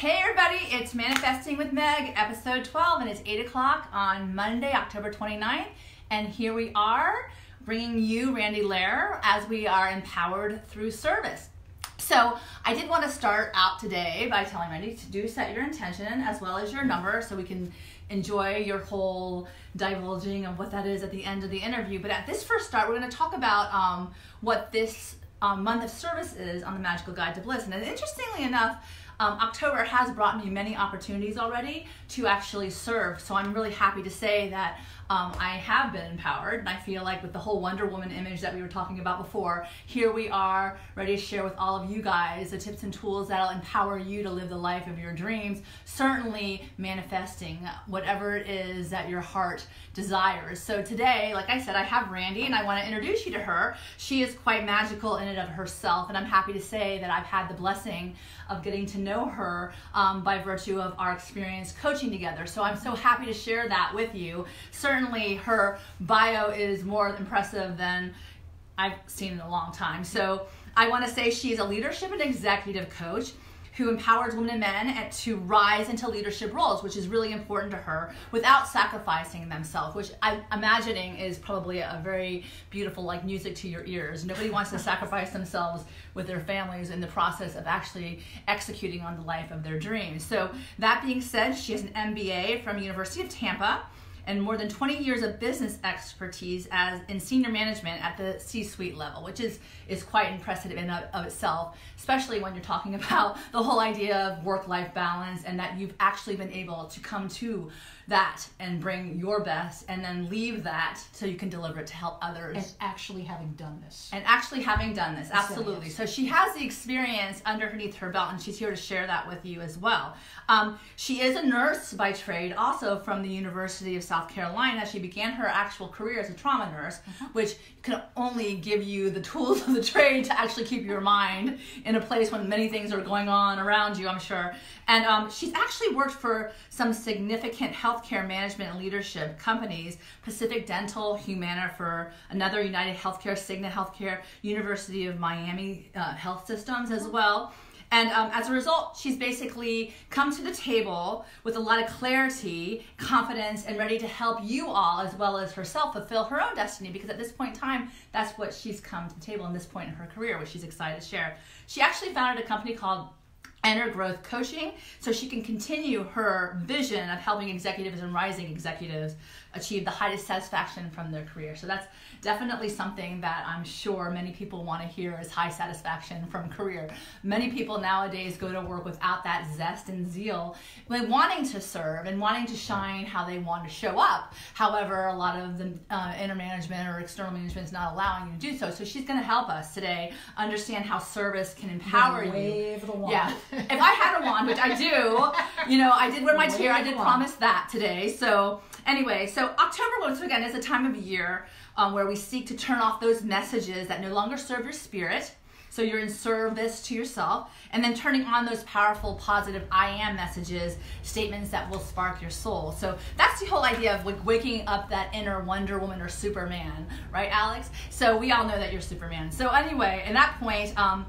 Hey everybody, it's Manifesting with Meg, episode 12, and it's 8 o'clock on Monday, October 29th. And here we are bringing you Randy Lair as we are empowered through service. So I did want to start out today by telling Randy to do set your intention as well as your number so we can enjoy your whole divulging of what that is at the end of the interview. But at this first start, we're going to talk about um, what this um, month of service is on the Magical Guide to Bliss. And interestingly enough, um, October has brought me many opportunities already to actually serve. So I'm really happy to say that um, I have been empowered, and I feel like with the whole Wonder Woman image that we were talking about before, here we are ready to share with all of you guys the tips and tools that'll empower you to live the life of your dreams. Certainly manifesting whatever it is that your heart desires. So today, like I said, I have Randy, and I want to introduce you to her. She is quite magical in and of herself, and I'm happy to say that I've had the blessing of getting to know her um, by virtue of our experience coaching together. So I'm so happy to share that with you. Certainly certainly her bio is more impressive than I've seen in a long time. So I want to say she's a leadership and executive coach who empowers women and men to rise into leadership roles, which is really important to her, without sacrificing themselves, which I'm imagining is probably a very beautiful, like music to your ears. Nobody wants to sacrifice themselves with their families in the process of actually executing on the life of their dreams. So that being said, she has an MBA from University of Tampa and more than 20 years of business expertise as in senior management at the C-suite level, which is is quite impressive in of, of itself, especially when you're talking about the whole idea of work-life balance and that you've actually been able to come to that and bring your best and then leave that so you can deliver it to help others. And actually having done this. And actually having done this, absolutely. So she has the experience underneath her belt and she's here to share that with you as well. Um, she is a nurse by trade, also from the University of South Carolina. She began her actual career as a trauma nurse, uh-huh. which can only give you the tools of the trade to actually keep your mind in a place when many things are going on around you, I'm sure. And um, she's actually worked for some significant healthcare management and leadership companies Pacific Dental, Humana for another United Healthcare, Cigna Healthcare, University of Miami uh, Health Systems as well. And um, as a result, she's basically come to the table with a lot of clarity, confidence, and ready to help you all, as well as herself, fulfill her own destiny. Because at this point in time, that's what she's come to the table in this point in her career, which she's excited to share. She actually founded a company called Enter Growth Coaching so she can continue her vision of helping executives and rising executives achieve the highest satisfaction from their career. So that's definitely something that I'm sure many people want to hear is high satisfaction from career. Many people nowadays go to work without that zest and zeal, like wanting to serve and wanting to shine how they want to show up. However, a lot of the uh, inner management or external management is not allowing you to do so. So she's going to help us today understand how service can empower you. Wave the wand. Yeah. if I had a wand, which I do, you know, I did wear my tiara. I did promise that today. So anyway, so October once again is a time of year um, where we seek to turn off those messages that no longer serve your spirit. So you're in service to yourself, and then turning on those powerful, positive I am messages, statements that will spark your soul. So that's the whole idea of like waking up that inner Wonder Woman or Superman, right, Alex? So we all know that you're Superman. So anyway, at that point, um,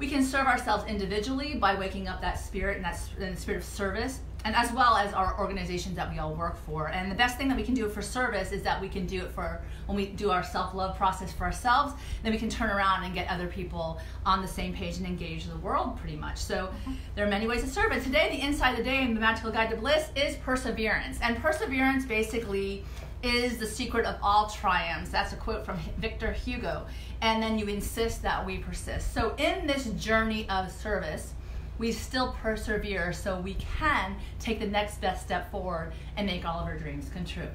we can serve ourselves individually by waking up that spirit and that and the spirit of service and as well as our organizations that we all work for. And the best thing that we can do for service is that we can do it for when we do our self love process for ourselves, then we can turn around and get other people on the same page and engage the world pretty much. So there are many ways to serve. And today, the Insight of the Day and the Magical Guide to Bliss is perseverance. And perseverance basically is the secret of all triumphs. That's a quote from Victor Hugo. And then you insist that we persist. So in this journey of service, we still persevere so we can take the next best step forward and make all of our dreams come true.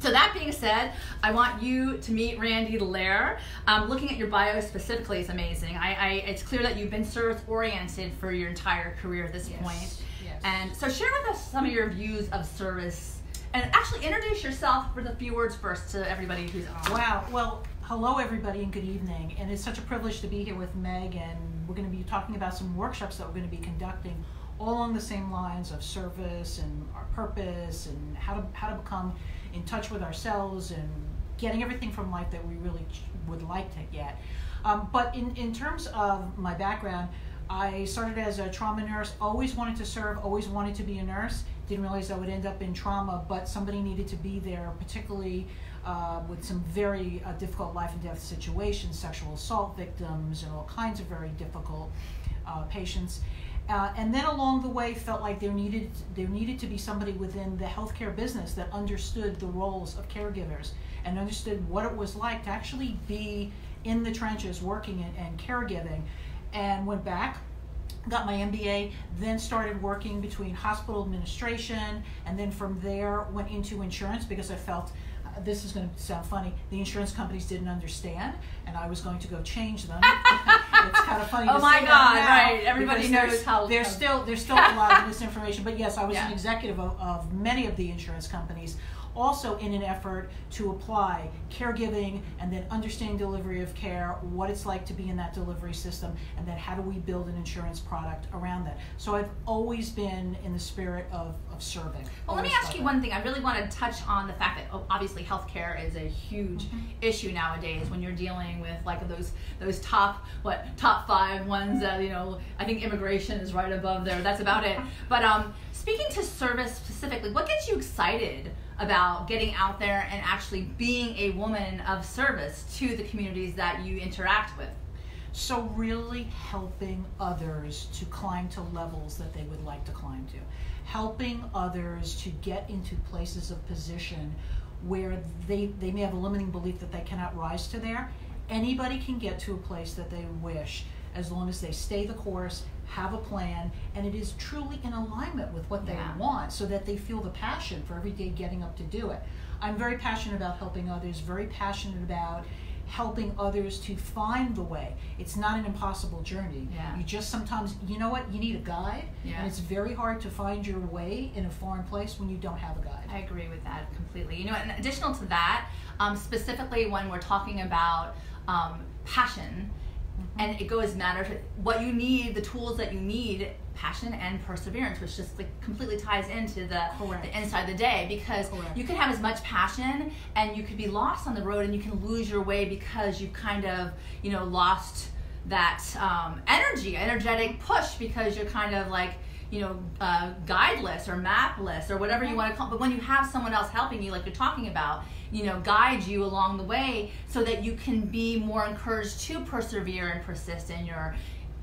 So that being said, I want you to meet Randy Lair. Um, looking at your bio specifically is amazing. I, I, it's clear that you've been service oriented for your entire career at this yes. point. Yes. And so share with us some of your views of service and actually introduce yourself with a few words first to everybody who's on. Wow. Well, hello everybody and good evening. And it's such a privilege to be here with Meg and we're going to be talking about some workshops that we're going to be conducting all along the same lines of service and our purpose and how to how to become in touch with ourselves and getting everything from life that we really would like to get. Um, but in, in terms of my background, I started as a trauma nurse, always wanted to serve, always wanted to be a nurse. Didn't realize I would end up in trauma, but somebody needed to be there, particularly uh, with some very uh, difficult life and death situations, sexual assault victims, and all kinds of very difficult uh, patients. Uh, and then along the way, felt like there needed there needed to be somebody within the healthcare business that understood the roles of caregivers and understood what it was like to actually be in the trenches working and, and caregiving. And went back, got my MBA, then started working between hospital administration, and then from there went into insurance because I felt this is going to sound funny. The insurance companies didn't understand, and I was going to go change them. it's kind of funny. Oh to my say God! right, everybody knows how. there's how- still there's still a lot of misinformation. But yes, I was Yeah. an executive of, of many of the insurance companies. Also, in an effort to apply caregiving and then understanding delivery of care, what it's like to be in that delivery system, and then how do we build an insurance product around that. So I've always been in the spirit of, of serving. Well, let me ask you one thing. I really want to touch on the fact that oh, obviously healthcare is a huge Mm-hmm. issue nowadays when you're dealing with like those those top what top five ones that you know. I think immigration is right above there. That's about it. But um, speaking to service specifically, what gets you excited about getting out there and actually being a woman of service to the communities that you interact with? So, really helping others to climb to levels that they would like to climb to, helping others to get into places of position where they, they may have a limiting belief that they cannot rise to there. Anybody can get to a place that they wish as long as they stay the course, have a plan, and it is truly in alignment with what they Yeah. want so that they feel the passion for every day getting up to do it. I'm very passionate about helping others, very passionate about helping others to find the way. It's not an impossible journey. Yeah. You just sometimes, you know what, you need a guide, Yeah. and it's very hard to find your way in a foreign place when you don't have a guide. I agree with that completely. You know, and additional to that, um, specifically when we're talking about um, passion, and it goes matter to what you need, the tools that you need, passion and perseverance, which just like completely ties into the, Correct. the insight the day because Correct. you could have as much passion and you could be lost on the road and you can lose your way because you kind of you know lost that um, energy, energetic push because you're kind of like you know uh, guideless or mapless or whatever you want to call. it. But when you have someone else helping you, like you're talking about, you know, guide you along the way so that you can be more encouraged to persevere and persist in your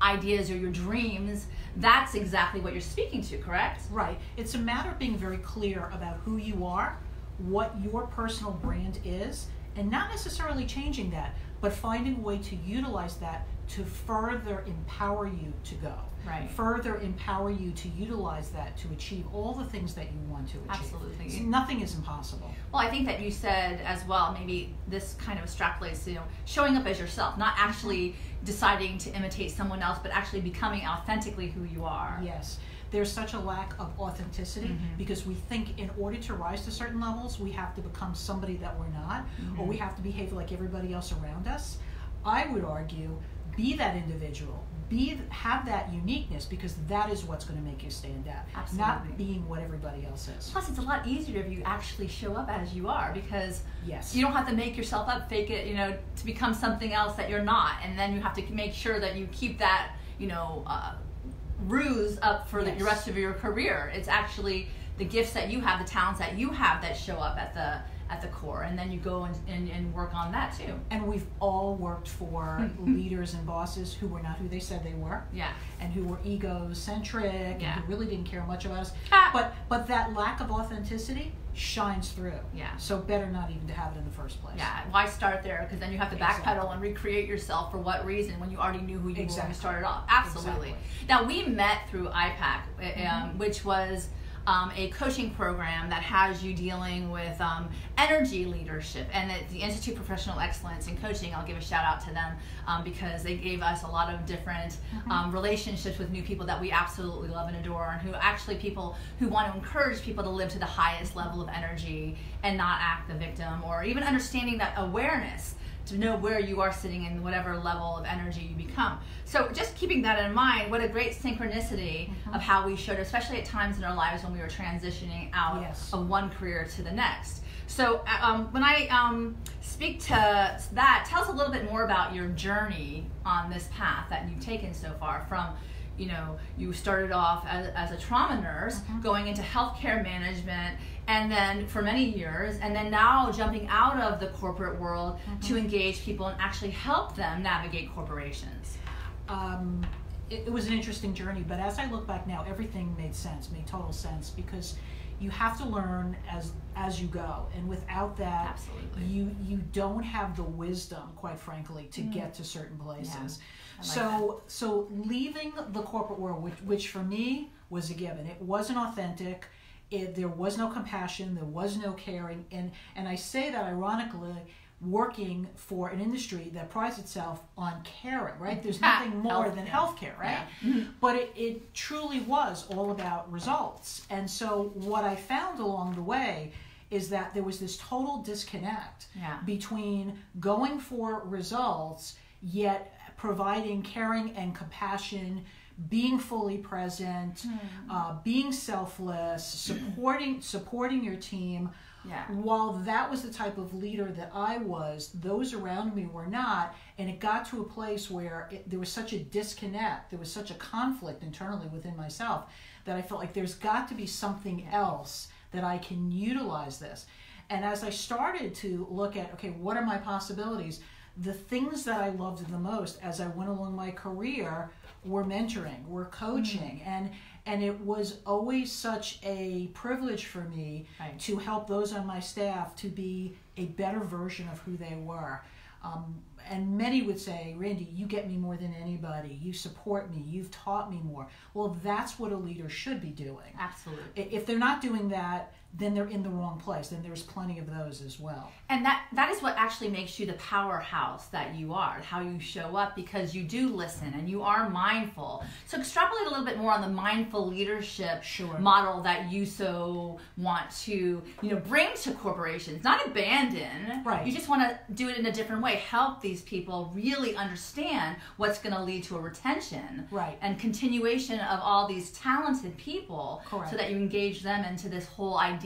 ideas or your dreams. That's exactly what you're speaking to, correct? Right. It's a matter of being very clear about who you are, what your personal brand is, and not necessarily changing that, but finding a way to utilize that to further empower you to go. Right. Further empower you to utilize that to achieve all the things that you want to achieve. Absolutely. So nothing is impossible. Well, I think that you said as well, maybe this kind of extrapolates you know, showing up as yourself, not actually deciding to imitate someone else, but actually becoming authentically who you are. Yes. There's such a lack of authenticity Mhm. because we think in order to rise to certain levels, we have to become somebody that we're not, or Mhm. we have to behave like everybody else around us. I would argue, be that individual, be have that uniqueness because that is what's going to make you stand out, Absolutely. not being what everybody else is. Plus, it's a lot easier if you actually show up as you are because Yes. you don't have to make yourself up, fake it, you know, to become something else that you're not, and then you have to make sure that you keep that, you know, uh, ruse up for the rest of your career. It's actually the gifts that you have, the talents that you have that show up at the at the core, and then you go and, and, and work on that too. and we've all worked for leaders and bosses who were not who they said they were. Yeah. and who were egocentric Yeah. and who really didn't care much about us. Ah. But but that lack of authenticity shines through. Yeah. So better not even to have it in the first place. Yeah, why start there? Because then you have to backpedal Exactly. and recreate yourself for what reason when you already knew who you were when Exactly. you started off. Absolutely. Exactly. Now we met through iPEC, uh, um, Mm-hmm. which was um, a coaching program that has you dealing with um, energy leadership and at the Institute of Professional Excellence in Coaching. I'll give a shout out to them um, because they gave us a lot of different Mm-hmm. um, relationships with new people that we absolutely love and adore, and who actually people who want to encourage people to live to the highest level of energy and not act the victim, or even understanding that awareness to know where you are sitting in whatever level of energy you become. So just keeping that in mind, what a great synchronicity Mm-hmm. of how we showed, especially at times in our lives when we were transitioning out Yes. of one career to the next. So uh, um, when I um, speak to that, tell us a little bit more about your journey on this path that you've taken so far from you know you started off as, as a trauma nurse Mhm. going into healthcare management and then for many years and then now jumping out of the corporate world to engage people and actually help them navigate corporations um, it, it was an interesting journey, but as I look back now, everything made sense, made total sense because you have to learn as as you go, and without that, Absolutely. you you don't have the wisdom, quite frankly, to get to certain places. I like so so leaving the corporate world, which which for me was a given, it wasn't authentic. It, there was no compassion, there was no caring, and and I say that ironically, working for an industry that prides itself on caring, right? There's nothing more than healthcare. healthcare, right? Yeah. Mm-hmm. But it, it truly was all about results. And so what I found along the way is that there was this total disconnect Yeah. between going for results yet providing caring and compassion being fully present uh, being selfless supporting supporting your team Yeah. while that was the type of leader that I was, those around me were not, and it got to a place where it, there was such a disconnect, there was such a conflict internally within myself that I felt like there's got to be something else that I can utilize this. And as I started to look at, okay, what are my possibilities? The things that I loved the most as I went along my career were mentoring, were coaching, and and it was always such a privilege for me Right. to help those on my staff to be a better version of who they were. Um, and many would say, Randy, you get me more than anybody. You support me. You've taught me more. Well, that's what a leader should be doing. Absolutely. If they're not doing that, then they're in the wrong place. Then there's plenty of those as well. And that that is what actually makes you the powerhouse that you are, how you show up because you do listen and you are mindful. So extrapolate a little bit more on the mindful leadership Sure. model that you so want to, you know, bring to corporations, not abandon. Right. You just want to do it in a different way, help these people really understand what's going to lead to a retention Right. and continuation of all these talented people Correct. so that you engage them into this whole idea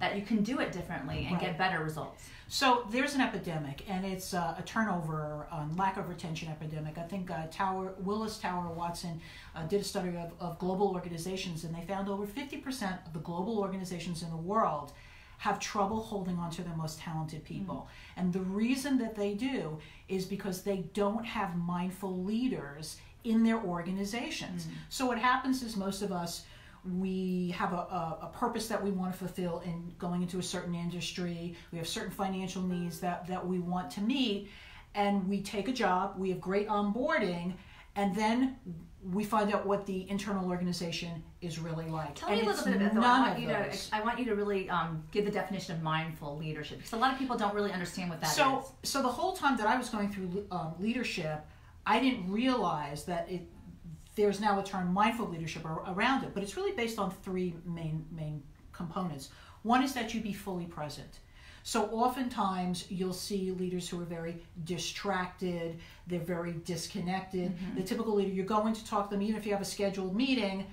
that you can do it differently and Right. get better results. So there's an epidemic, and it's uh, a turnover, um, lack of retention epidemic. I think uh, Tower Willis Tower Watson uh, did a study of, of global organizations, and they found over 50% of the global organizations in the world have trouble holding on to their most talented people. And the reason that they do is because they don't have mindful leaders in their organizations. So what happens is most of us we have a, a, a purpose that we want to fulfill in going into a certain industry. We have certain financial needs that, that we want to meet, and we take a job. We have great onboarding, and then we find out what the internal organization is really like. Tell and me a little bit about that. I want you those. to I want you to really um, give the definition of mindful leadership because a lot of people don't really understand what that is. so so the whole time that I was going through um, leadership, I didn't realize that it there's now a term mindful leadership around it, but it's really based on three main main components. One is that you be fully present. So oftentimes you'll see leaders who are very distracted, they're very disconnected. Mm-hmm. The typical leader, you're going to talk to them even if you have a scheduled meeting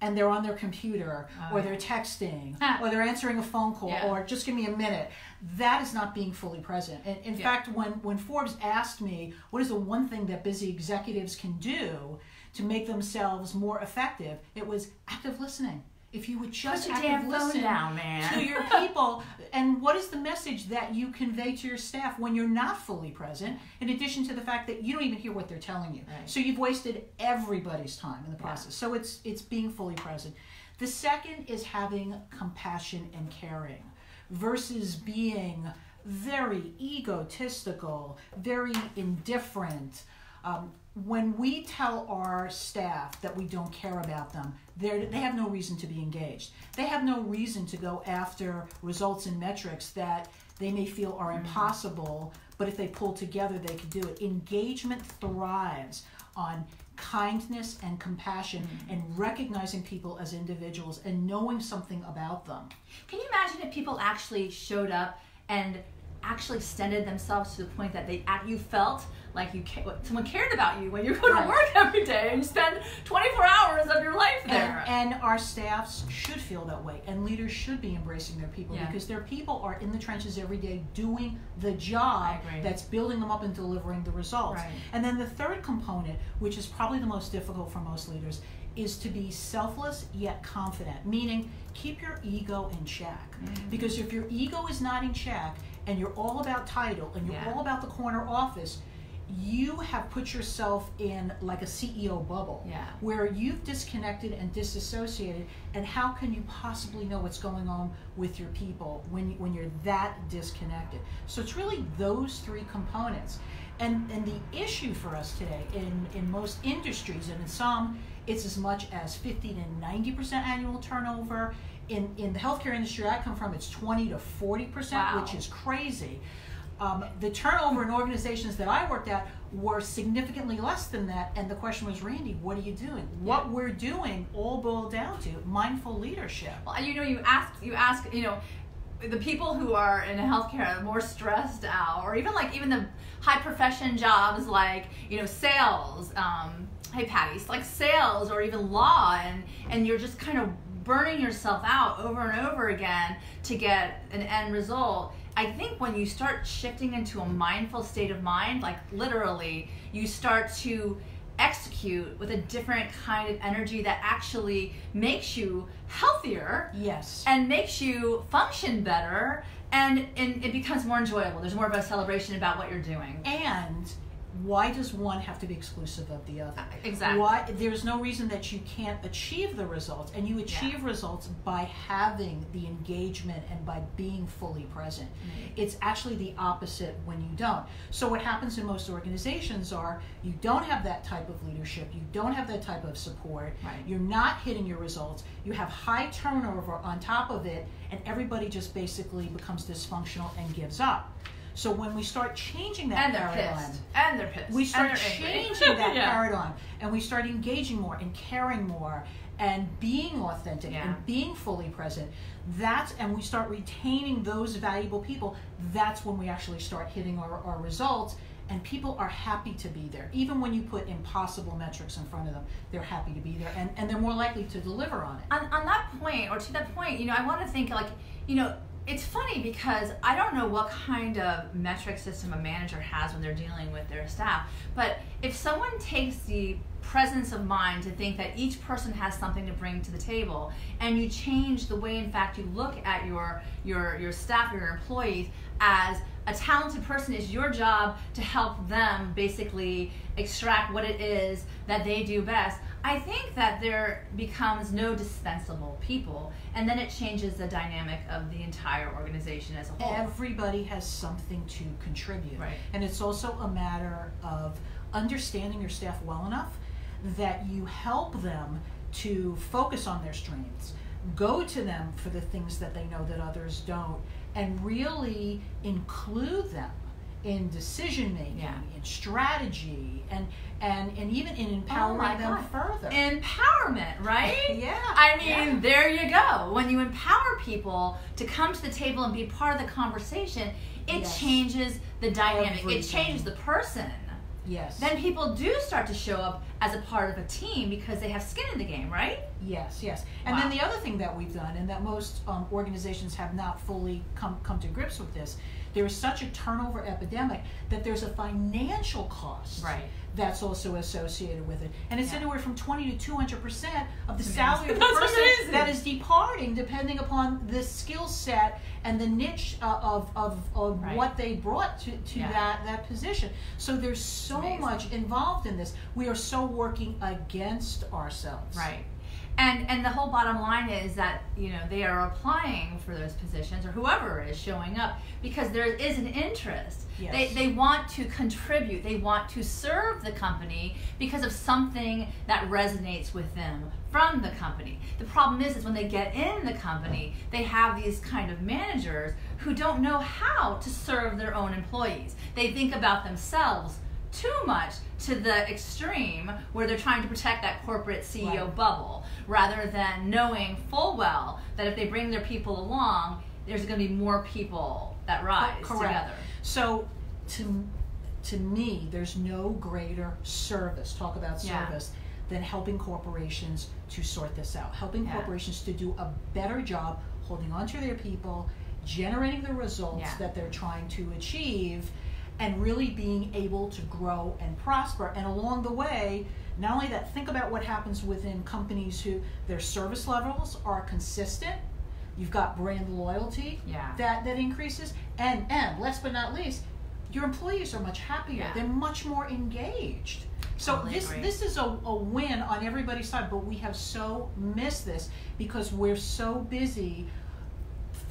and they're on their computer Oh, or they're texting or they're answering a phone call Yeah. or just give me a minute. That is not being fully present. And in Yeah. fact, when, when Forbes asked me what is the one thing that busy executives can do to make themselves more effective, it was active listening. If you would just Put active listen down, man. to your people, and what is the message that you convey to your staff when you're not fully present? In addition to the fact that you don't even hear what they're telling you, Right. so you've wasted everybody's time in the process. So it's it's being fully present. The second is having compassion and caring, versus being very egotistical, very indifferent. Um, when we tell our staff that we don't care about them, they have no reason to be engaged. They have no reason to go after results and metrics that they may feel are mm-hmm. impossible, but if they pull together, they can do it. Engagement thrives on kindness and compassion mm-hmm. and recognizing people as individuals and knowing something about them. Can you imagine if people actually showed up and actually extended themselves to the point that they you felt like you someone cared about you when you go to Right. work every day and you spend 24 hours of your life there. And, And our staffs should feel that way, and leaders should be embracing their people Yeah. because their people are in the trenches every day doing the job that's building them up and delivering the results. Right. And then the third component, which is probably the most difficult for most leaders, is to be selfless yet confident, meaning keep your ego in check. Mm-hmm. Because if your ego is not in check and you're all about title and you're Yeah. all about the corner office, you have put yourself in like a CEO bubble Yeah. where you've disconnected and disassociated and how can you possibly know what's going on with your people when you, when you're that disconnected so it's really those three components and and the issue for us today in in most industries and in some it's as much as 50 to 90 percent annual turnover in in the healthcare industry i come from it's 20 to 40 percent Wow. which is crazy um, the turnover in organizations that I worked at were significantly less than that. And the question was, Randy, what are you doing? What we're doing all boiled down to mindful leadership. Well, you know, you ask, you ask, you know, the people who are in healthcare are more stressed out, or even like even the high profession jobs like you know sales. Um, hey, Patty, like sales or even law, and and you're just kind of burning yourself out over and over again to get an end result. I think when you start shifting into a mindful state of mind, like literally, you start to execute with a different kind of energy that actually makes you healthier Yes. and makes you function better and, and it becomes more enjoyable there's more of a celebration about what you're doing And why does one have to be exclusive of the other? exactly Why there's no reason that you can't achieve the results, and you achieve results by having the engagement and by being fully present. Mm-hmm. It's actually the opposite when you don't. So what happens in most organizations are you don't have that type of leadership, you don't have that type of support, Right. you're not hitting your results, you have high turnover on top of it, and everybody just basically becomes dysfunctional and gives up. So when we start changing that and they're paradigm, pissed and they're pissed we start and they're angry. changing that Yeah. paradigm and we start engaging more and caring more and being authentic Yeah. and being fully present that's and we start retaining those valuable people that's when we actually start hitting our, our results and people are happy to be there even when you put impossible metrics in front of them they're happy to be there and, and they're more likely to deliver on it on, on that point or to that point you know i want to think like you know it's funny because i don't know what kind of metric system a manager has when they're dealing with their staff but if someone takes the presence of mind to think that each person has something to bring to the table and you change the way in fact you look at your your your staff your employees as a talented person is your job to help them basically extract what it is that they do best I think that there becomes no dispensable people, and then it changes the dynamic of the entire organization as a whole. everybody has something to contribute Right. and it's also a matter of understanding your staff well enough that you help them to focus on their strengths go to them for the things that they know that others don't and really include them in decision making Yeah. in strategy and and and even in oh empowering my them God. further Empowerment, right? yeah I mean, yeah. there you go. When you empower people to come to the table and be part of the conversation, it Yes. changes the dynamic. Everything. It changes the person. Yes Then people do start to show up as a part of a team because they have skin in the game, right? Yes, yes. And Wow. then the other thing that we've done, and that most um, organizations have not fully come, come to grips with this, there is such a turnover epidemic that there's a financial cost Right. That's also associated with it. And it's Yeah. anywhere from 20 to 200% of the salary of the person amazing. that is departing depending upon the skill set and the niche uh, of, of, of Right. what they brought to, to Yeah. that, that position. So there's so Amazing. much involved in this. We are so working against ourselves. Right. And and the whole bottom line is that you know they are applying for those positions or whoever is showing up because there is an interest. Yes. They they want to contribute. They want to serve the company because of something that resonates with them from the company. The problem is is when they get in the company, they have these kind of managers who don't know how to serve their own employees. They think about themselves too much to the extreme where they're trying to protect that corporate CEO Right. bubble rather than knowing full well that if they bring their people along, there's going to be more people that rise Correct. together. So, to to me, there's no greater service. Talk about Yeah. service than helping corporations to sort this out, helping Yeah. corporations to do a better job holding on to their people, generating the results Yeah. that they're trying to achieve, and really being able to grow and prosper. And along the way, not only that, think about what happens within companies who their service levels are consistent. You've got brand loyalty Yeah. that, that increases. And and last but not least, your employees are much happier. Yeah. They're much more engaged. So Totally this agree. this is a, a win on everybody's side, but we have so missed this because we're so busy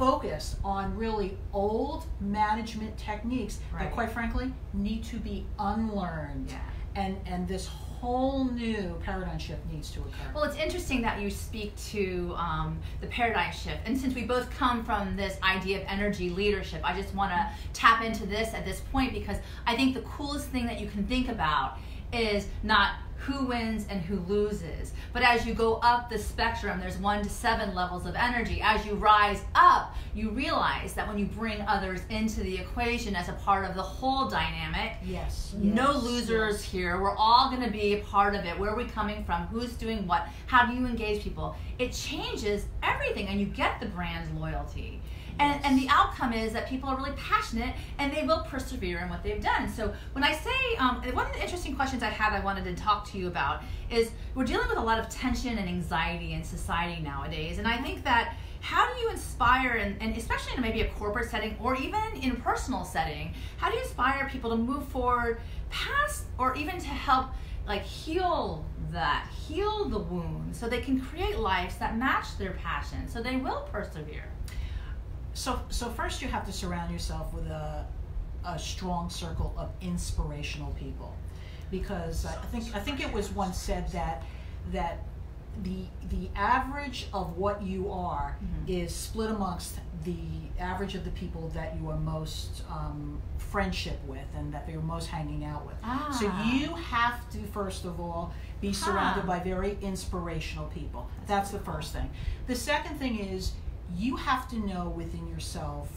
focused on really old management techniques Right. that quite frankly need to be unlearned. Yeah. And and this whole new paradigm shift needs to occur. Well, it's interesting that you speak to um, the paradigm shift. And since we both come from this idea of energy leadership, I just want to tap into this at this point because I think the coolest thing that you can think about is not who wins and who loses. But as you go up the spectrum, there's one to seven levels of energy. As you rise up, you realize that when you bring others into the equation as a part of the whole dynamic, yes. no yes, losers yes. here. We're all going to be a part of it. Where are we coming from? Who's doing what? How do you engage people? It changes everything, and you get the brand loyalty. And, and the outcome is that people are really passionate and they will persevere in what they've done. So when I say um, one of the interesting questions I had I wanted to talk to you about is we're dealing with a lot of tension and anxiety in society nowadays, and I think that how do you inspire and, and especially in maybe a corporate setting or even in a personal setting how do you inspire people to move forward past or even to help like heal that heal the wound so they can create lives that match their passion so they will persevere So so first you have to surround yourself with a a strong circle of inspirational people, because I think I think it was once said that that the the average of what you are Mhm. is split amongst the average of the people that you are most um, friendship with and that you're most hanging out with. So Ah. you have to first of all be surrounded by very inspirational people. That's the first thing. The second thing is you have to know within yourself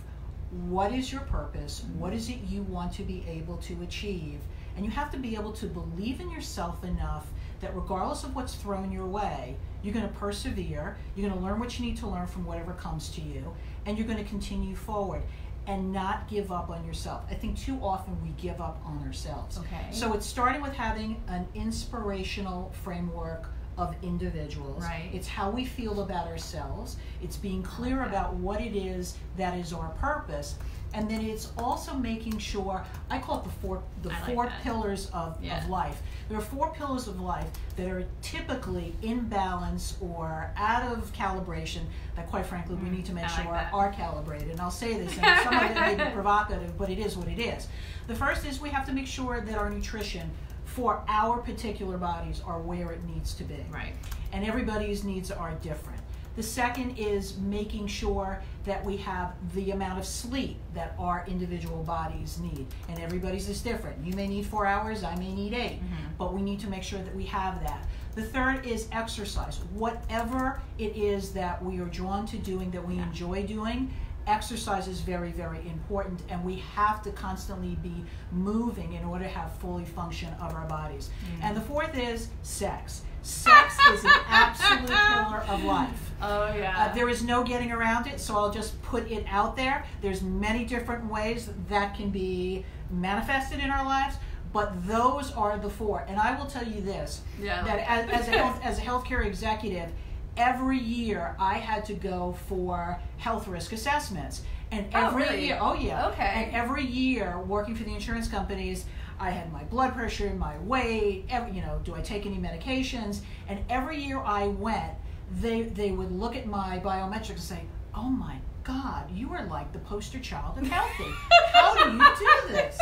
what is your purpose, mm-hmm. what is it you want to be able to achieve, and you have to be able to believe in yourself enough that regardless of what's thrown your way, you're going to persevere, you're going to learn what you need to learn from whatever comes to you, and you're going to continue forward and not give up on yourself. I think too often we give up on ourselves. Okay. So it's starting with having an inspirational framework of individuals. Right. It's how we feel about ourselves. It's being clear about what it is that is our purpose. And then it's also making sure I call it the four the I four that. pillars of, Yeah. of life. There are four pillars of life that are typically in balance or out of calibration that quite frankly we Mm, need to make I sure that. are calibrated. And I'll say this, and some of it may be provocative, but it is what it is. The first is we have to make sure that our nutrition for our particular bodies are where it needs to be right and everybody's needs are different. The second is making sure that we have the amount of sleep that our individual bodies need. And everybody's is different. You may need four hours, I may need 8 Mhm. but we need to make sure that we have that. The third is exercise. Whatever it is that we are drawn to doing, that we Yeah. enjoy doing, exercise is very, very important, and we have to constantly be moving in order to have fully function of our bodies. Mm. And the fourth is sex. Sex is an absolute pillar of life. oh yeah Uh, there is no getting around it, so I'll just put it out there. There's many different ways that can be manifested in our lives, but those are the four. And I will tell you this: Yeah, that as, as a health, as a healthcare executive, every year I had to go for health risk assessments, and Oh, every really? year, oh yeah, Okay. and every year working for the insurance companies. I had my blood pressure, my weight, every, you know, do I take any medications? And every year I went, they they would look at my biometrics and say, "Oh my God, you are like the poster child of healthy. How do you do this?"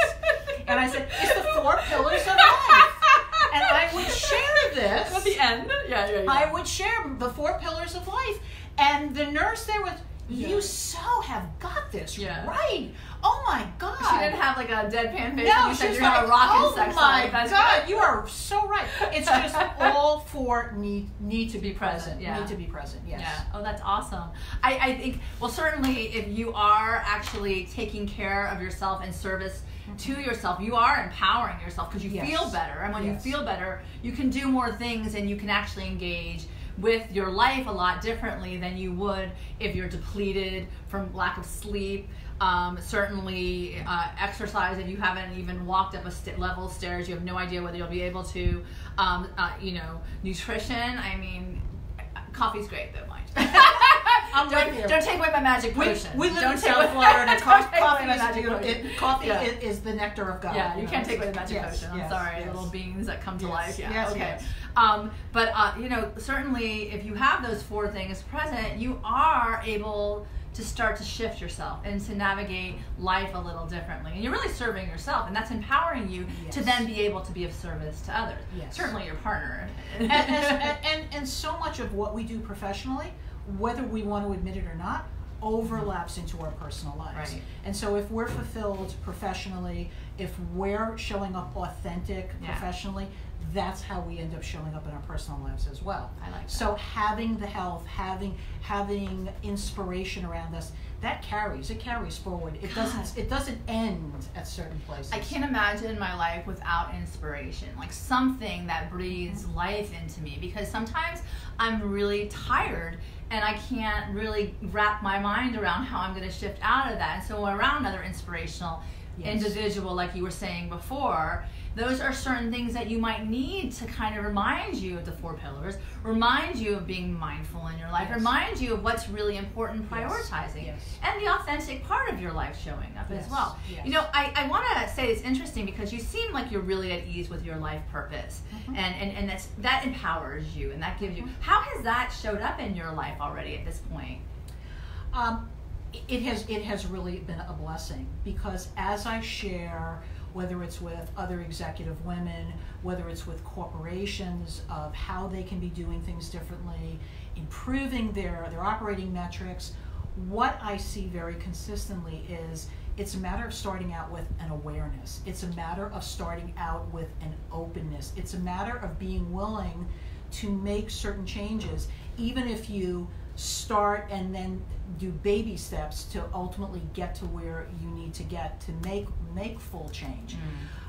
And I said, "It's the four pillars of life." And I would share this. at the end yeah yeah, yeah. I would share the four pillars of life, and the nurse there was, Yeah. "You so have got this Yeah. right. Oh my God." she didn't have like a deadpan face no, you said you're like, a rockin' oh sex my life. God, good. you are so right. It's just all four need need to be, present, yeah. Need to be present. Yes. Yeah. Oh, that's awesome. I, I think, well, certainly if you are actually taking care of yourself in service to yourself. You are empowering yourself because you Yes. feel better. And when Yes. you feel better, you can do more things and you can actually engage with your life a lot differently than you would if you're depleted from lack of sleep. Um, certainly, uh, exercise. If you haven't even walked up a st- level of stairs, you have no idea whether you'll be able to. Um, uh, you know, nutrition. I mean, coffee's great though, mind. I'm don't, with you. don't take away my magic We, potion. we live don't in take South away- Florida. don't Co- take away coffee, my is, magic It- coffee Yeah. is, is the nectar of God. Yeah, you know, can't take away the magic yes, potion. I'm yes, sorry, yes. little beings that come to Yes, life. Yeah, yes, okay. yes. Um, but uh, you know, certainly, if you have those four things present, you are able to start to shift yourself and to navigate life a little differently. And you're really serving yourself, and that's empowering you to then be able to be of service to others. Yes. Certainly, your partner. and, and, and, and so much of what we do professionally, whether we want to admit it or not, overlaps into our personal lives. Right. And so if we're fulfilled professionally, if we're showing up authentic Yeah. professionally, that's how we end up showing up in our personal lives as well. I like that. So having the health, having having inspiration around us, that carries. It carries forward. It God. doesn't it doesn't end at certain places. I can't imagine my life without inspiration, like something that breathes Mm-hmm. life into me. Because sometimes I'm really tired and I can't really wrap my mind around how I'm going to shift out of that. And so, around another inspirational Yes. individual, like you were saying before, those are certain things that you might need to kind of remind you of the four pillars, remind you of being mindful in your life, Yes. remind you of what's really important, prioritizing, Yes. and the authentic part of your life showing up as well. Yes. You know, I, I want to say it's interesting because you seem like you're really at ease with your life purpose, Mhm. and and and that's that empowers you and that gives you. Mhm. How has that showed up in your life already at this point? Um, it has it has really been a blessing because as I share, whether it's with other executive women, whether it's with corporations, of how they can be doing things differently, improving their their operating metrics, what I see very consistently is it's a matter of starting out with an awareness. It's a matter of starting out with an openness. It's a matter of being willing to make certain changes, even if you start and then do baby steps to ultimately get to where you need to get to make make full change.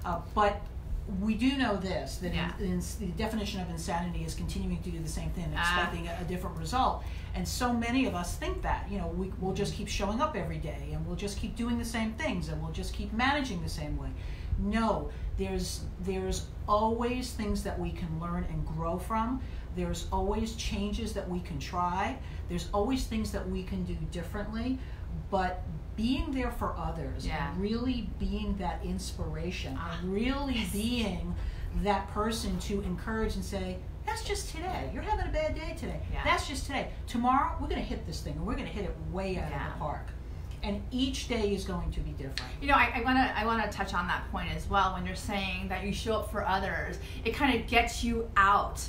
Uh, but we do know this that Yeah. in, in, the definition of insanity is continuing to do the same thing, Ah. expecting a, a different result. And so many of us think that you know we, we'll just keep showing up every day, and we'll just keep doing the same things, and we'll just keep managing the same way. No, there's there's always things that we can learn and grow from. There's always changes that we can try. There's always things that we can do differently. But being there for others Yeah. really being that inspiration Ah, really yes. being that person to encourage and say, that's just today. You're having a bad day today. Yeah. That's just today. Tomorrow, we're going to hit this thing and we're going to hit it way out Yeah. of the park. And each day is going to be different. You know, I want to I want to touch on that point as well. When you're saying that you show up for others, it kind of gets you out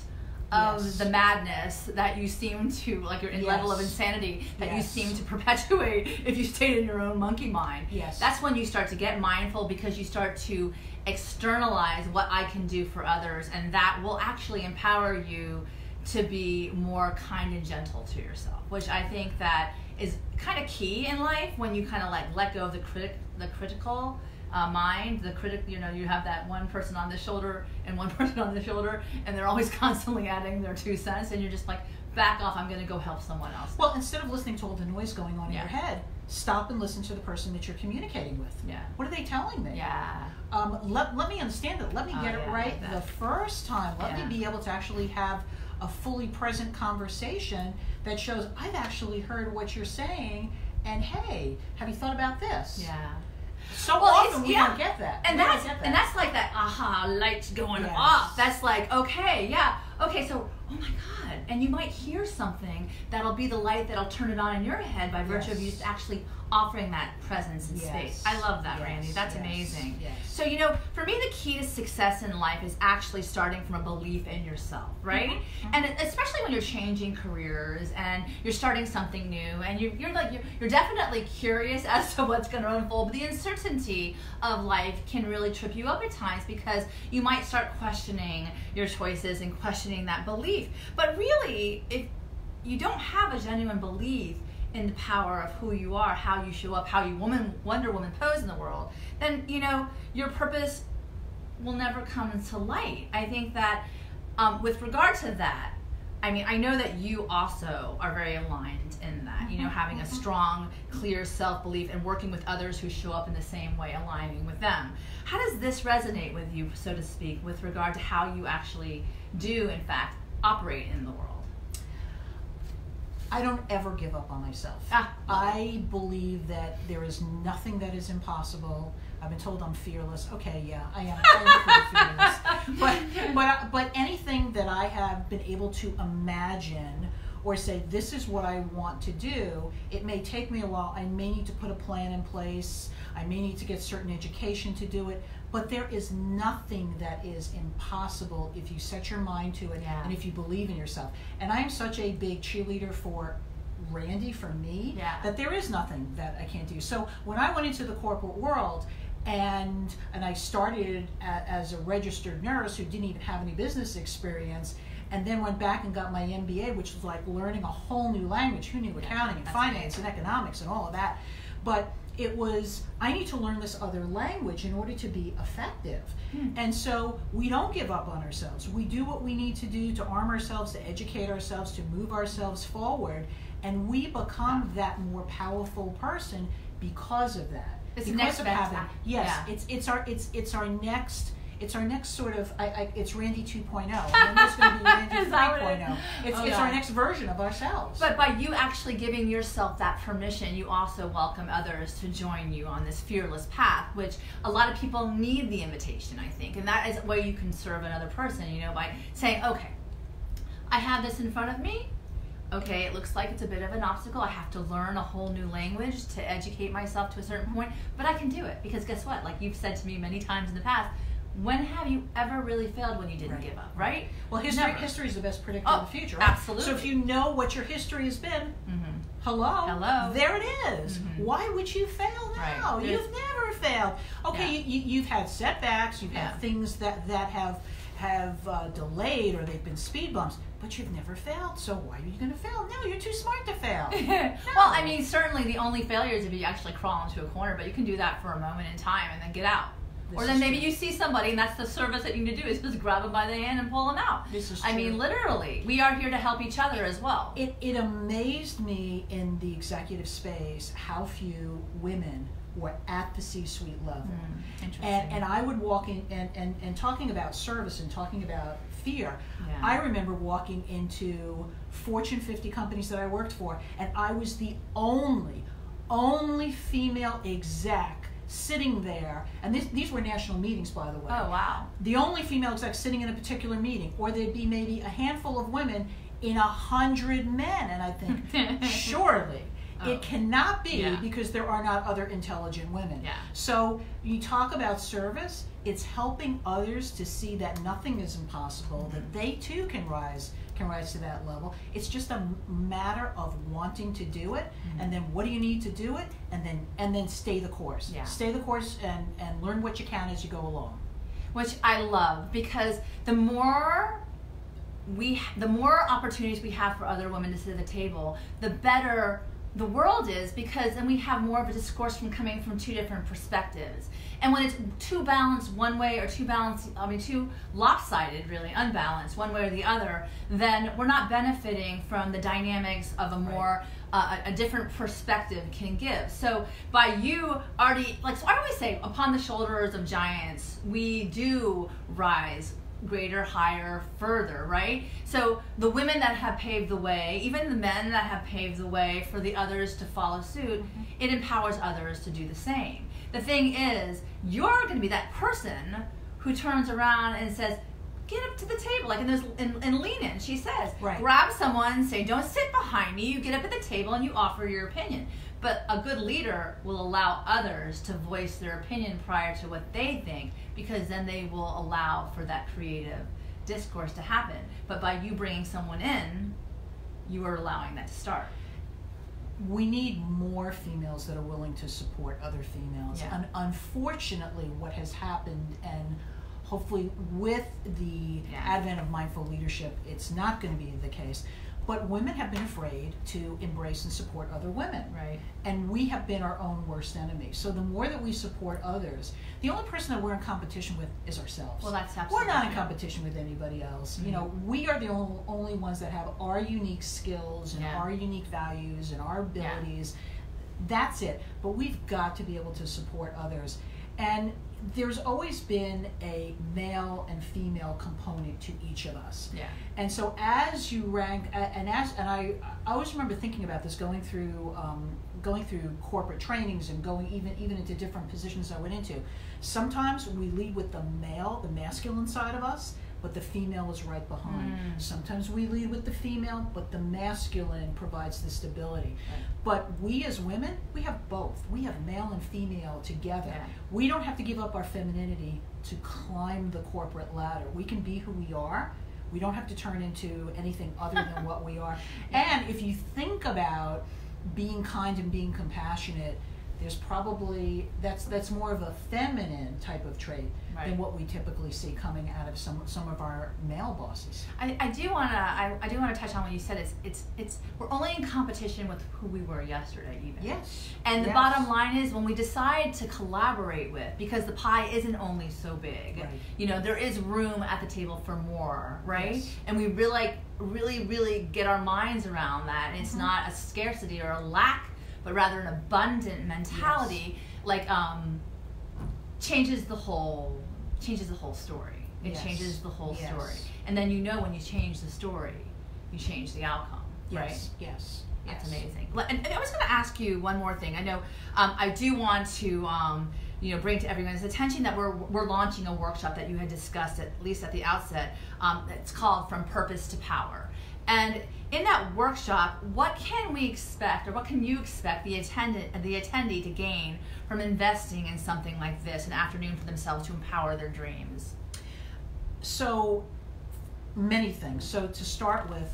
of Yes. the madness that you seem to like your level of insanity that you seem to perpetuate if you stayed in your own monkey mind. Yes. That's when you start to get mindful because you start to externalize what I can do for others, and that will actually empower you to be more kind and gentle to yourself, which I think that is kind of key in life when you kind of like let go of the critic, the critical uh, mind, the critic. You know, you have that one person on the shoulder and one person on the shoulder, and they're always constantly adding their two cents, and you're just like, back off. I'm going to go help someone else. Well, instead of listening to all the noise going on in your head, stop and listen to the person that you're communicating with. yeah, What are they telling me? yeah, Um, let, let me understand it. Let me Oh, get yeah, it right like the first time. Let Yeah. me be able to actually have a fully present conversation that shows I've actually heard what you're saying. And hey, have you thought about this? yeah. So Well, often we yeah. don't get that. and We that's that. and that's like that aha lights going Yes. off that's like okay yeah okay so oh my god and you might hear something that'll be the light that'll turn it on in your head by virtue of you Yes. actually offering that presence and Yes. space i love that Yes. randy that's Yes. amazing so you know for me the key to success in life is actually starting from a belief in yourself right Mhm. and especially when you're changing careers and you're starting something new and you're, you're like you're, you're definitely curious as to what's going to unfold but the uncertainty of life can really trip you up at times because you might start questioning your choices and questioning that belief but really if you don't have a genuine belief in the power of who you are, how you show up, how you woman Wonder Woman pose in the world, then you know your purpose will never come into light. I think that um, with regard to that, I mean, I know that you also are very aligned in that, you know, having a strong, clear self belief and working with others who show up in the same way, aligning with them. How does this resonate with you, so to speak, with regard to how you actually do, in fact, operate in the world? I don't ever give up on myself. Ah. I believe that there is nothing that is impossible. I've been told I'm fearless. Okay, yeah, I am. I am fearless. But but but anything that I have been able to imagine or say this is what I want to do, it may take me a while. I may need to put a plan in place. I may need to get certain education to do it. But there is nothing that is impossible if you set your mind to it Yeah. and if you believe in yourself. And I am such a big cheerleader for Randy, for me, Yeah. that there is nothing that I can't do. So when I went into the corporate world, and and I started a, as a registered nurse who didn't even have any business experience, and then went back and got my MBA, which was like learning a whole new language. Who knew accounting and that's finance and economics and all of that? But it was I need to learn this other language in order to be effective. Hmm. And so we don't give up on ourselves. We do what we need to do to arm ourselves, to educate ourselves, to move ourselves forward, and we become that more powerful person because of that. It's because next of having yes, yeah. it's it's our it's it's our next it's our next sort of I, I it's Randy 2.0 and then there's going to be Randy Is that what it 3.0. is? Oh. It's Oh, it's our next version of ourselves. But by you actually giving yourself that permission, you also welcome others to join you on this fearless path, which a lot of people need the invitation, I think. And that is where you can serve another person, you know, by saying, okay, I have this in front of me. Okay, it looks like it's a bit of an obstacle. I have to learn a whole new language to educate myself to a certain point, but I can do it because guess what? Like you've said to me many times in the past, when have you ever really failed when you didn't Right. give up, right? well, history Never. history is the best predictor Oh, of the future. Right? absolutely. So if you know what your history has been, Mm-hmm. hello, Hello. there it is. Mhm. Why would you fail now? There's- You've never failed. Okay, Yeah. you, you, you've had setbacks. You've Yeah. had things that that have have uh, delayed or they've been speed bumps, but you've never failed. So why are you going to fail? No, you're too smart to fail. well, I mean, certainly the only failure is if you actually crawl into a corner, but you can do that for a moment in time and then get out. Or then maybe true. you see somebody and that's the service that you need to do is just grab them by the hand and pull them out. This is I true. mean, literally, we are here to help each other as well. It, it amazed me in the executive space how few women were at the C-suite level. Hmm, interesting. And, and I would walk in and, and, and talking about service and talking about fear. Yeah. I remember walking into Fortune 50 companies that I worked for, and I was the only, only female exec sitting there. And this, these were national meetings, by the way. oh wow. The only female exec sitting in a particular meeting, or there'd be maybe a handful of women in a hundred men. And I think, surely. Oh. It cannot be Yeah. because there are not other intelligent women. Yeah. So you talk about service, it's helping others to see that nothing is impossible, that Mm-hmm. they too can rise can rise to that level. It's just a matter of wanting to do it Mm-hmm. and then what do you need to do it and then and then stay the course. Yeah. Stay the course and, and learn what you can as you go along. which I love because the more we the more opportunities we have for other women to sit at the table, the better the world is because then we have more of a discourse from coming from two different perspectives. And when it's too balanced one way or too balanced, I mean, too lopsided, really unbalanced one way or the other, then we're not benefiting from the dynamics of a more uh, a, a different perspective can give. So by you already, like, so I always say, upon the shoulders of giants, we do rise greater, higher, further, right? So the women that have paved the way, even the men that have paved the way for the others to follow suit, mm-hmm. it empowers others to do the same. The thing is, you're going to be that person who turns around and says, get up to the table. Like in those in, in Lean In, she says, Right. grab someone, say, don't sit behind me. You get up at the table and you offer your opinion. But a good leader will allow others to voice their opinion prior to what they think, because then they will allow for that creative discourse to happen. But by you bringing someone in, you are allowing that to start. we need more females that are willing to support other females. Yeah. Un- unfortunately, what has happened, and hopefully with the Yeah. advent of mindful leadership, it's not going to be the case. But women have been afraid to embrace and support other women. Right. And we have been our own worst enemy. So the more that we support others, the only person that we're in competition with is ourselves. Well, that's absolutely. we're not in competition with anybody else. Mhm. You know, we are the only, only ones that have our unique skills and Yeah. our unique values and our abilities. That's it. But we've got to be able to support others. And there's always been a male and female component to each of us. Yeah. And so as you rank, and as and I, I always remember thinking about this going through um, going through corporate trainings and going even even into different positions I went into. Sometimes we lead with the male, the masculine side of us, but the female is right behind. Mm. Sometimes we lead with the female, but the masculine provides the stability. Right. But we as women, we have both. We have male and female together. Yeah. We don't have to give up our femininity to climb the corporate ladder. We can be who we are. We don't have to turn into anything other than what we are. And if you think about being kind and being compassionate, there's probably that's that's more of a feminine type of trait Right. than what we typically see coming out of some some of our male bosses. I, I do want to I, I do want to touch on what you said. It's it's it's we're only in competition with who we were yesterday, even. Yes. And the Yes. bottom line is when we decide to collaborate with, because the pie isn't only so big, Right. you know, there is room at the table for more, right? Yes. And we really like really really get our minds around that. And it's Mhm. not a scarcity or a lack, but rather an abundant mentality. Like um, changes the whole changes the whole story. It Yes. changes the whole Yes. story. And then you know when you change the story, you change the outcome, right? Yes. Yes. That's yes. amazing. And, and I was going to ask you one more thing. I know um, I do want to, um, you know, bring to everyone's attention that we're we're launching a workshop that you had discussed at least at the outset. Um, it's called From Purpose to Power, and in that workshop, what can we expect, or what can you expect the attendant, the attendee to gain from investing in something like this, an afternoon for themselves to empower their dreams? So, many things. So, to start with,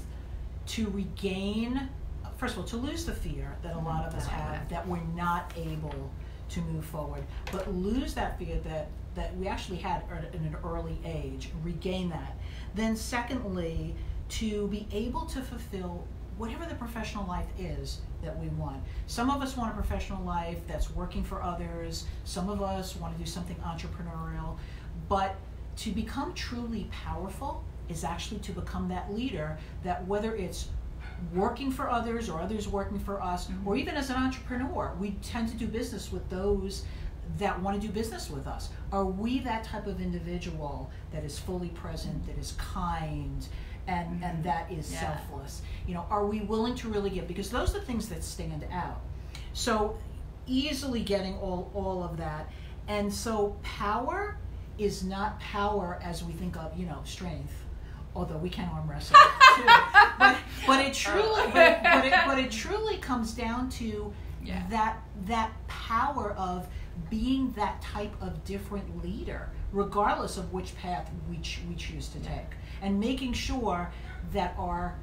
to regain, first of all, to lose the fear that a mm-hmm. lot of us have that we're not able to move forward, but lose that fear that that we actually had at an early age, regain that. Then, secondly, to be able to fulfill whatever the professional life is that we want. Some of us want a professional life that's working for others. Some of us want to do something entrepreneurial, but to become truly powerful is actually to become that leader that whether it's working for others or others working for us Mhm. or even as an entrepreneur we tend to do business with those that want to do business with us are we that type of individual that is fully present that is kind and mm-hmm. and that is Yeah. selfless. You know are we willing to really give? Because those are the things that stand out. So easily getting all all of that. And so power is not power as we think of you know strength although we can arm wrestle too. But, but it oh. truly but, but, it, but it truly comes down to Yeah. that that power of being that type of different leader regardless of which path we, ch- we choose to take and making sure that our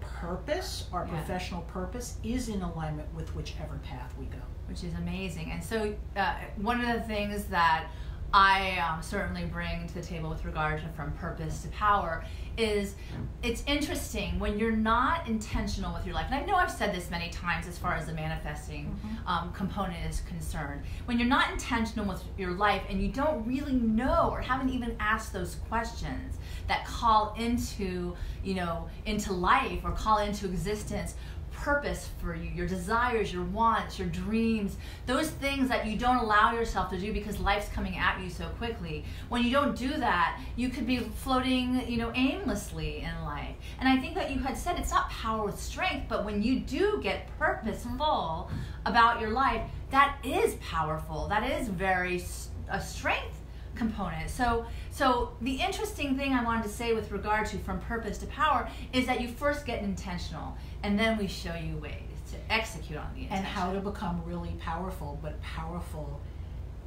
purpose our Yeah. professional purpose is in alignment with whichever path we go which is amazing. And so, uh, one of the things that I um, certainly bring to the table with regard to from purpose to power is it's interesting when you're not intentional with your life. And I know I've said this many times as far as the manifesting um, component is concerned. When you're not intentional with your life and you don't really know or haven't even asked those questions that call into, you know, into life or call into existence purpose for you, your desires, your wants, your dreams, those things that you don't allow yourself to do because life's coming at you so quickly. When you don't do that, you could be floating, you know, aimlessly in life. And I think that you had said it's not power with strength, but when you do get purposeful about your life, that is powerful. That is very a strength component. So so the interesting thing I wanted to say with regard to from purpose to power is that you first get intentional and then we show you ways to execute on the intention. and how to become really powerful but powerful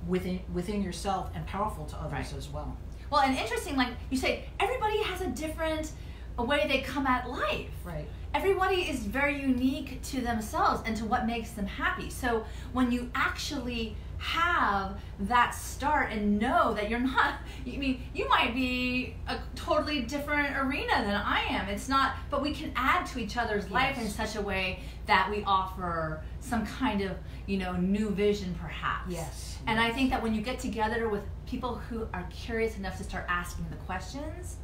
within within yourself and powerful to others Right. as well Well, and interesting like you say everybody has a different a way they come at life. right everybody is very unique to themselves and to what makes them happy. So when you actually have that start and know that you're not I mean you might be a totally different arena than I am it's not but we can add to each other's life in such a way that we offer some kind of you know new vision perhaps Yes. and I think that when you get together with people who are curious enough to start asking the questions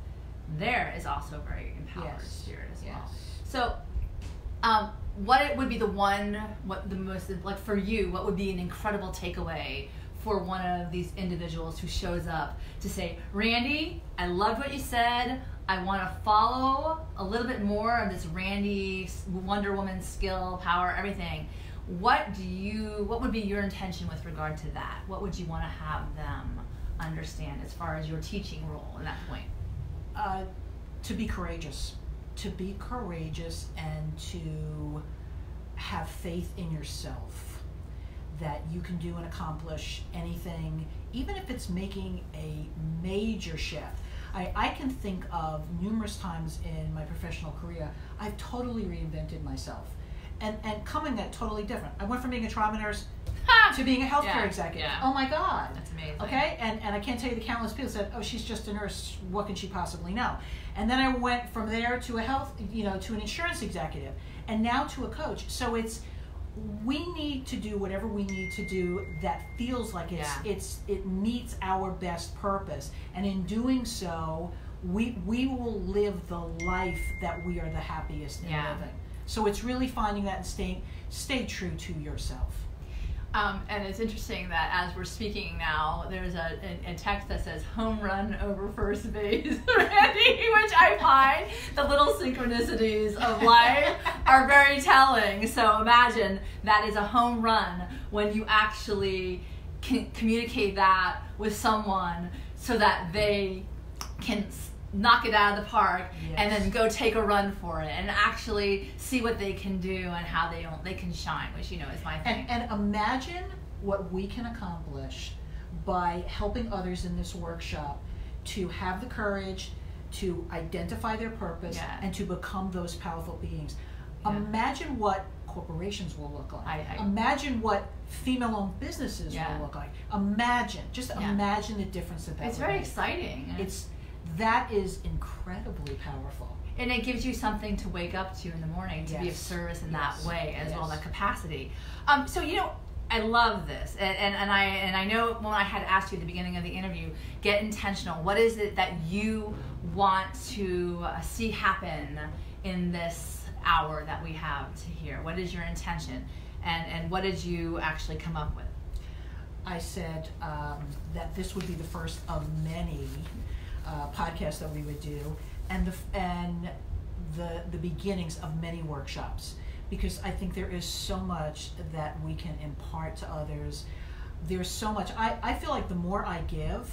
there is also a very empowered Yes. spirit as well. So um, what it would be the one what the most like for you what would be an incredible takeaway for one of these individuals who shows up to say randy i loved what you said. I want to follow a little bit more of this randy wonder woman skill power everything. What do you what would be your intention with regard to that? What would you want to have them understand as far as your teaching role in that point uh, to be courageous, to be courageous and to have faith in yourself that you can do and accomplish anything, even if it's making a major shift. I, I can think of numerous times in my professional career, I've totally reinvented myself. And, and coming at totally different. I went from being a trauma nurse to being a healthcare Yeah, executive. yeah. Oh my God. that's amazing Okay, and, and I can't tell you the countless people said, "Oh, she's just a nurse. What can she possibly know?" And then I went from there to a health, you know, to an insurance executive, and now to a coach. So it's we need to do whatever we need to do that feels like it's Yeah. it's it meets our best purpose, and in doing so, we we will live the life that we are the happiest in living. So it's really finding that and staying stay true to yourself. Um, and it's interesting that as we're speaking now, there's a, a, a text that says home run over first base, Randy, which I find the little synchronicities of life are very telling. So imagine that is a home run when you actually can communicate that with someone so that they can knock it out of the park and then go take a run for it and actually see what they can do and how they don't, they can shine, which you know is my thing. And, and imagine what we can accomplish by helping others in this workshop to have the courage to identify their purpose Yeah. and to become those powerful beings. Yeah. Imagine what corporations will look like. I- I- imagine what female-owned businesses Yeah. will look like. Imagine, just imagine the difference that that it's very make. exciting. It's that is incredibly powerful. and it gives you something to wake up to in the morning to be of service in Yes. that way as well Yes. that capacity. Um, so you know i love this. And, and, and i and i know when i had asked you at the beginning of the interview get intentional. What is it that you want to uh, see happen in this hour that we have to hear? What is your intention? And and what did you actually come up with? I said um, that this would be the first of many uh, podcasts that we would do, and the and the the beginnings of many workshops, because I think there is so much that we can impart to others. There's so much. I, I feel like the more I give,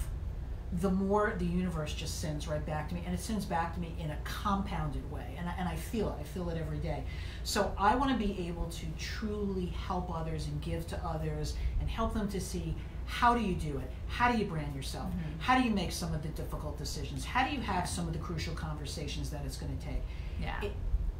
the more the universe just sends right back to me, and it sends back to me in a compounded way, and I, and I feel it. I feel it every day. So I want to be able to truly help others and give to others, and help them to see how do you do it? How do you brand yourself? Mhm. How do you make some of the difficult decisions? How do you have some of the crucial conversations that it's going to take? yeah It-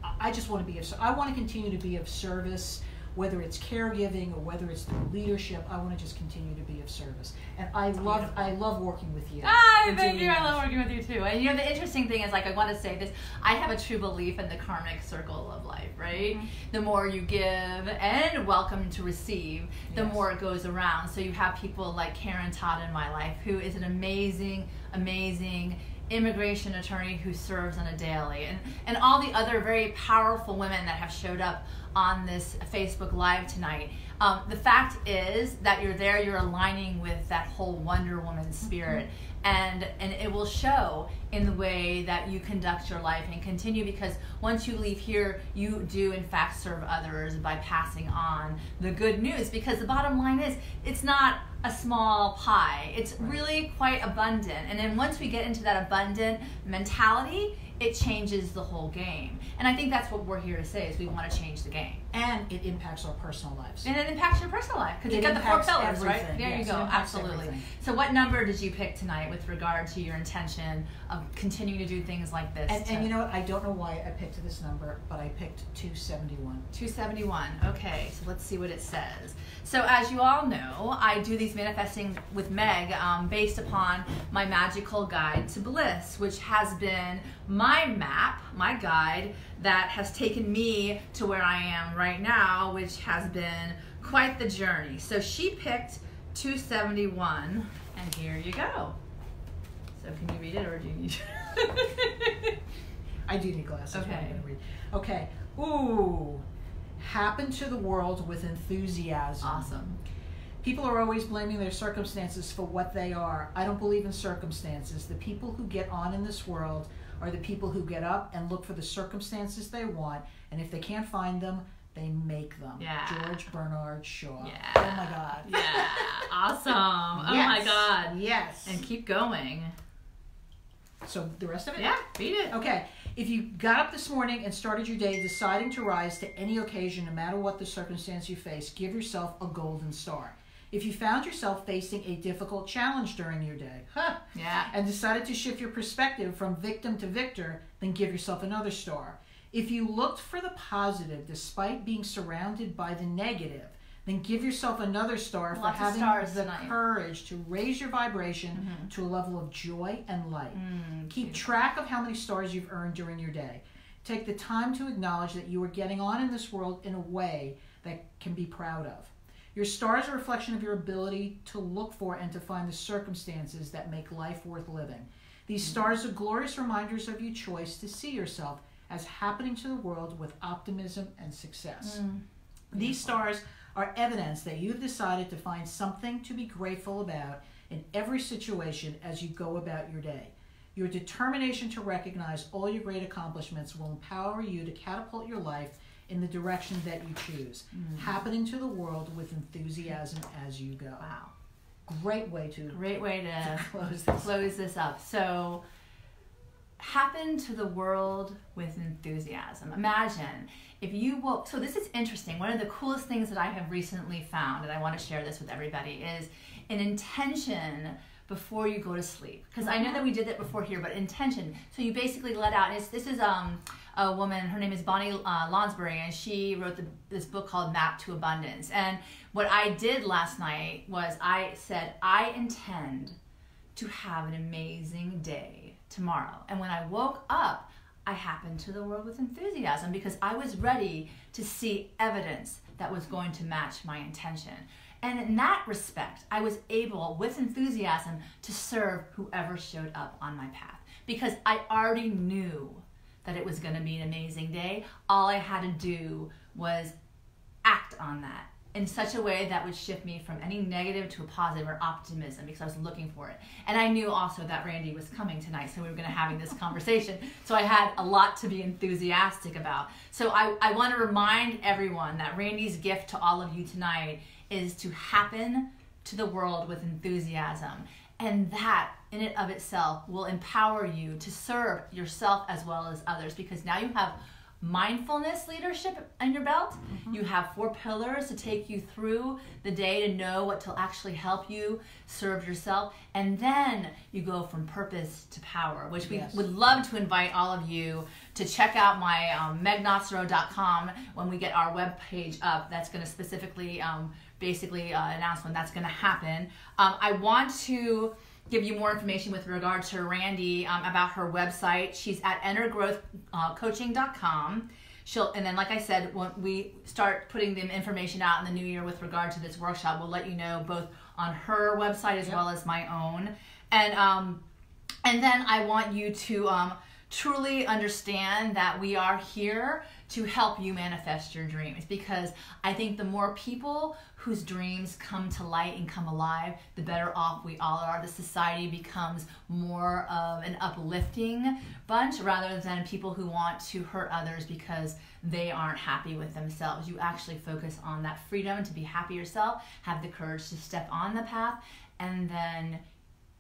I- I just want to be of. I want to continue to be of service, whether it's caregiving or whether it's through leadership. I want to just continue to be of service, and I love. Beautiful. I love working with you. Ah, thank you. I love working with you too. And you know, the interesting thing is, like, I want to say this. I have a true belief in the karmic circle of life, right? Mhm. The more you give and welcome to receive, the Yes. more it goes around. So you have people like Karen Todd in my life, who is an amazing, amazing immigration attorney who serves on a daily, and and all the other very powerful women that have showed up on this Facebook Live tonight. Um, the fact is that you're there, you're aligning with that whole Wonder Woman spirit, and and it will show in the way that you conduct your life and continue. Because once you leave here, you do in fact serve others by passing on the good news. Because the bottom line is, it's not a small pie; it's Right. really quite abundant. And then once we get into that abundant mentality, it changes the whole game. And I think that's what we're here to say is we want to change the game. And it impacts our personal lives. And it impacts your personal life because you got the four pillars, right? There Yes, you go. Absolutely. everything. So, what number did you pick tonight with regard to your intention of continuing to do things like this? And, and you know what? I don't know why I picked this number, but I picked 271. 271. Okay, so let's see what it says. So, as you all know, I do these manifesting with Meg um, based upon my magical guide to bliss, which has been my map, my guide that has taken me to where I am right now, which has been quite the journey. So, she picked 271, and here you go. So, can you read it, or do you need? I do need glasses. I'm Okay. gonna read. Okay. Ooh. Happen to the world with enthusiasm. awesome. People are always blaming their circumstances for what they are. I don't believe in circumstances. The people who get on in this world are the people who get up and look for the circumstances they want, and if they can't find them, they make them. Yeah. George Bernard Shaw. Yeah. Oh my God. Yeah, awesome. Oh my God. Yes. And keep going. so the rest of it? Yeah, beat it. Okay. If you got up this morning and started your day deciding to rise to any occasion, no matter what the circumstance you face, give yourself a golden star. If you found yourself facing a difficult challenge during your day, huh, Yeah. and decided to shift your perspective from victim to victor, then give yourself another star. If you looked for the positive despite being surrounded by the negative, then give yourself another star for Lots of having stars the tonight. courage to raise your vibration Mhm. to a level of joy and light. Mm, Keep track of how many stars you've earned during your day. Take the time to acknowledge that you are getting on in this world in a way that can be proud of. Your star is a reflection of your ability to look for and to find the circumstances that make life worth living. These stars are glorious reminders of your choice to see yourself as happening to the world with optimism and success. Mm. These stars are evidence that you've decided to find something to be grateful about in every situation as you go about your day. Your determination to recognize all your great accomplishments will empower you to catapult your life in the direction that you choose, happening to the world with enthusiasm as you go. Wow. Great way to Great way to close this. close this up. So, happen to the world with enthusiasm. Imagine if you woke. So, this is interesting. One of the coolest things that I have recently found, and I want to share this with everybody, is an intention before you go to sleep. Because I know that we did that before here, but intention. So, you basically let out. And this is um, a woman, her name is Bonnie uh, Lonsbury, and she wrote the, this book called Map to Abundance. And what I did last night was I said, I intend to have an amazing day tomorrow. And when I woke up, I happened to the world with enthusiasm because I was ready to see evidence that was going to match my intention. And in that respect, I was able, with enthusiasm, to serve whoever showed up on my path because I already knew that it was going to be an amazing day. All I had to do was act on that in such a way that would shift me from any negative to a positive or optimism because I was looking for it. And I knew also that Randy was coming tonight, so we were going to having this conversation. So I had a lot to be enthusiastic about. So I, I want to remind everyone that Randy's gift to all of you tonight is to happen to the world with enthusiasm. And that in and of itself will empower you to serve yourself as well as others because now you have mindfulness leadership in your belt. You have four pillars to take you through the day to know what to actually help you serve yourself. And then you go from purpose to power, which we Yes. would love to invite all of you to check out my um, megnocero.com when we get our webpage up. That's going to specifically um, basically uh, announce when that's going to happen. Um, I want to give you more information with regard to Randy um, about her website. She's at entergrowthcoaching.com. She'll, and then, like I said, when we start putting the information out in the new year with regard to this workshop, we'll let you know both on her website as Yep. well as my own. And um, and then I want you to um, truly understand that we are here to help you manifest your dreams because I think the more people whose dreams come to light and come alive, the better off we all are. The society becomes more of an uplifting bunch rather than people who want to hurt others because they aren't happy with themselves. You actually focus on that freedom to be happy yourself, have the courage to step on the path, and then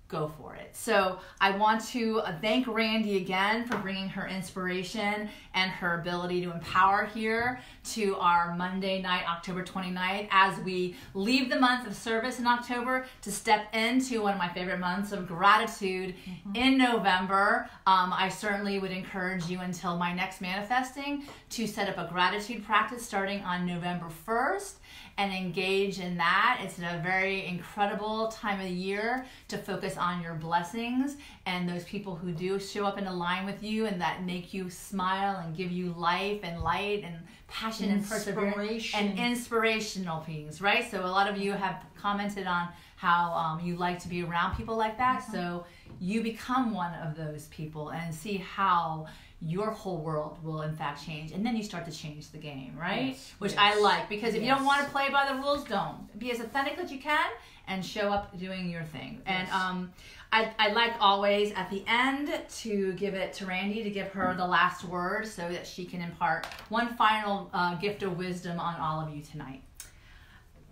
go for it. So I want to uh, thank Randy again for bringing her inspiration and her ability to empower here to our Monday night, October 29th, as we leave the month of service in October to step into one of my favorite months of gratitude mm-hmm. in November. Um, I certainly would encourage you until my next manifesting to set up a gratitude practice starting on November 1st and engage in that. It's a very incredible time of the year to focus on your blessings and those people who do show up and align with you and that make you smile and give you life and light and passion and perseverance and inspirational things, right? So a lot of you have commented on how um, you like to be around people like that. Mm-hmm. So you become one of those people and see how your whole world will in fact change and then you start to change the game right? Yes, which yes. i like because if yes. you don't want to play by the rules don't. Be as authentic as you can and show up doing your thing. And um I, I like always at the end to give it to randy to give her the last word so that she can impart one final uh, gift of wisdom on all of you tonight.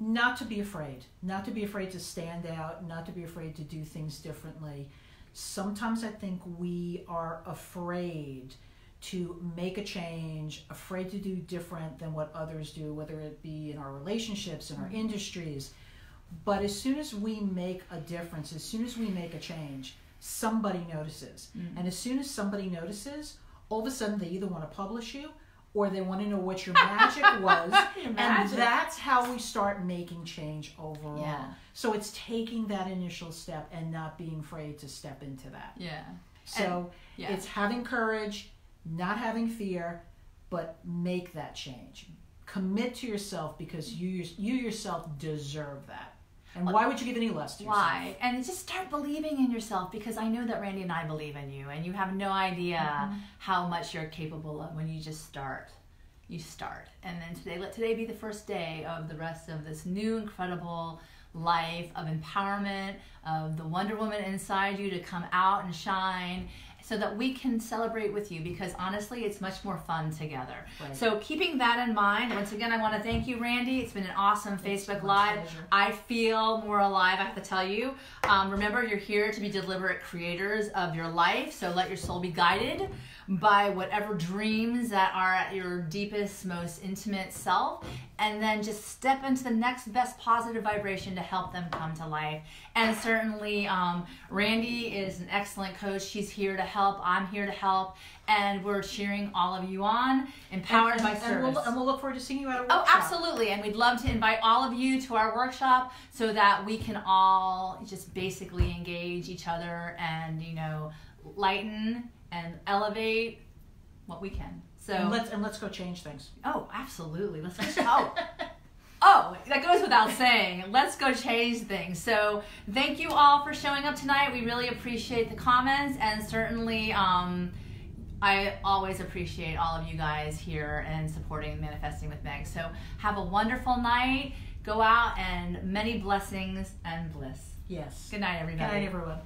Not to be afraid. Not to be afraid to stand out. Not to be afraid to do things differently sometimes I think we are afraid to make a change, afraid to do different than what others do, whether it be in our relationships, in our mm-hmm. industries. But as soon as we make a difference, as soon as we make a change, somebody notices. Mm-hmm. And as soon as somebody notices, all of a sudden they either want to publish you or they want to know what your magic was. your and magic. that's how we start making change overall. Yeah. So it's taking that initial step and not being afraid to step into that. Yeah. So and, yeah. it's having courage, not having fear, but make that change. Commit to yourself because you you yourself deserve that. And why would you give any less to yourself? Why? And just start believing in yourself because I know that Randy and I believe in you, and you have no idea mm-hmm. how much you're capable of when you just start. You start, and then today let today be the first day of the rest of this new incredible life of empowerment of the Wonder Woman inside you to come out and shine so that we can celebrate with you because honestly, it's much more fun together. Right. So, keeping that in mind, once again, I want to thank you, Randy. It's been an awesome it's Facebook Live. Pleasure. I feel more alive, I have to tell you. Um, remember, you're here to be deliberate creators of your life, so let your soul be guided by whatever dreams that are at your deepest, most intimate self, and then just step into the next best positive vibration to help them come to life. And certainly, um, Randy is an excellent coach. She's here to help. I'm here to help. And we're cheering all of you on, empowered and, and, by service. And we'll, and we'll, look forward to seeing you at a oh, workshop. Oh, absolutely. And we'd love to invite all of you to our workshop so that we can all just basically engage each other and, you know, lighten and elevate what we can. So and let's and let's go change things. Oh, absolutely. Let's go. oh. Oh, that goes without saying. Let's go change things. So, thank you all for showing up tonight. We really appreciate the comments, and certainly, um, I always appreciate all of you guys here and supporting Manifesting with Meg. So, have a wonderful night. Go out and many blessings and bliss. Yes. Good night, everybody. Good night, everyone.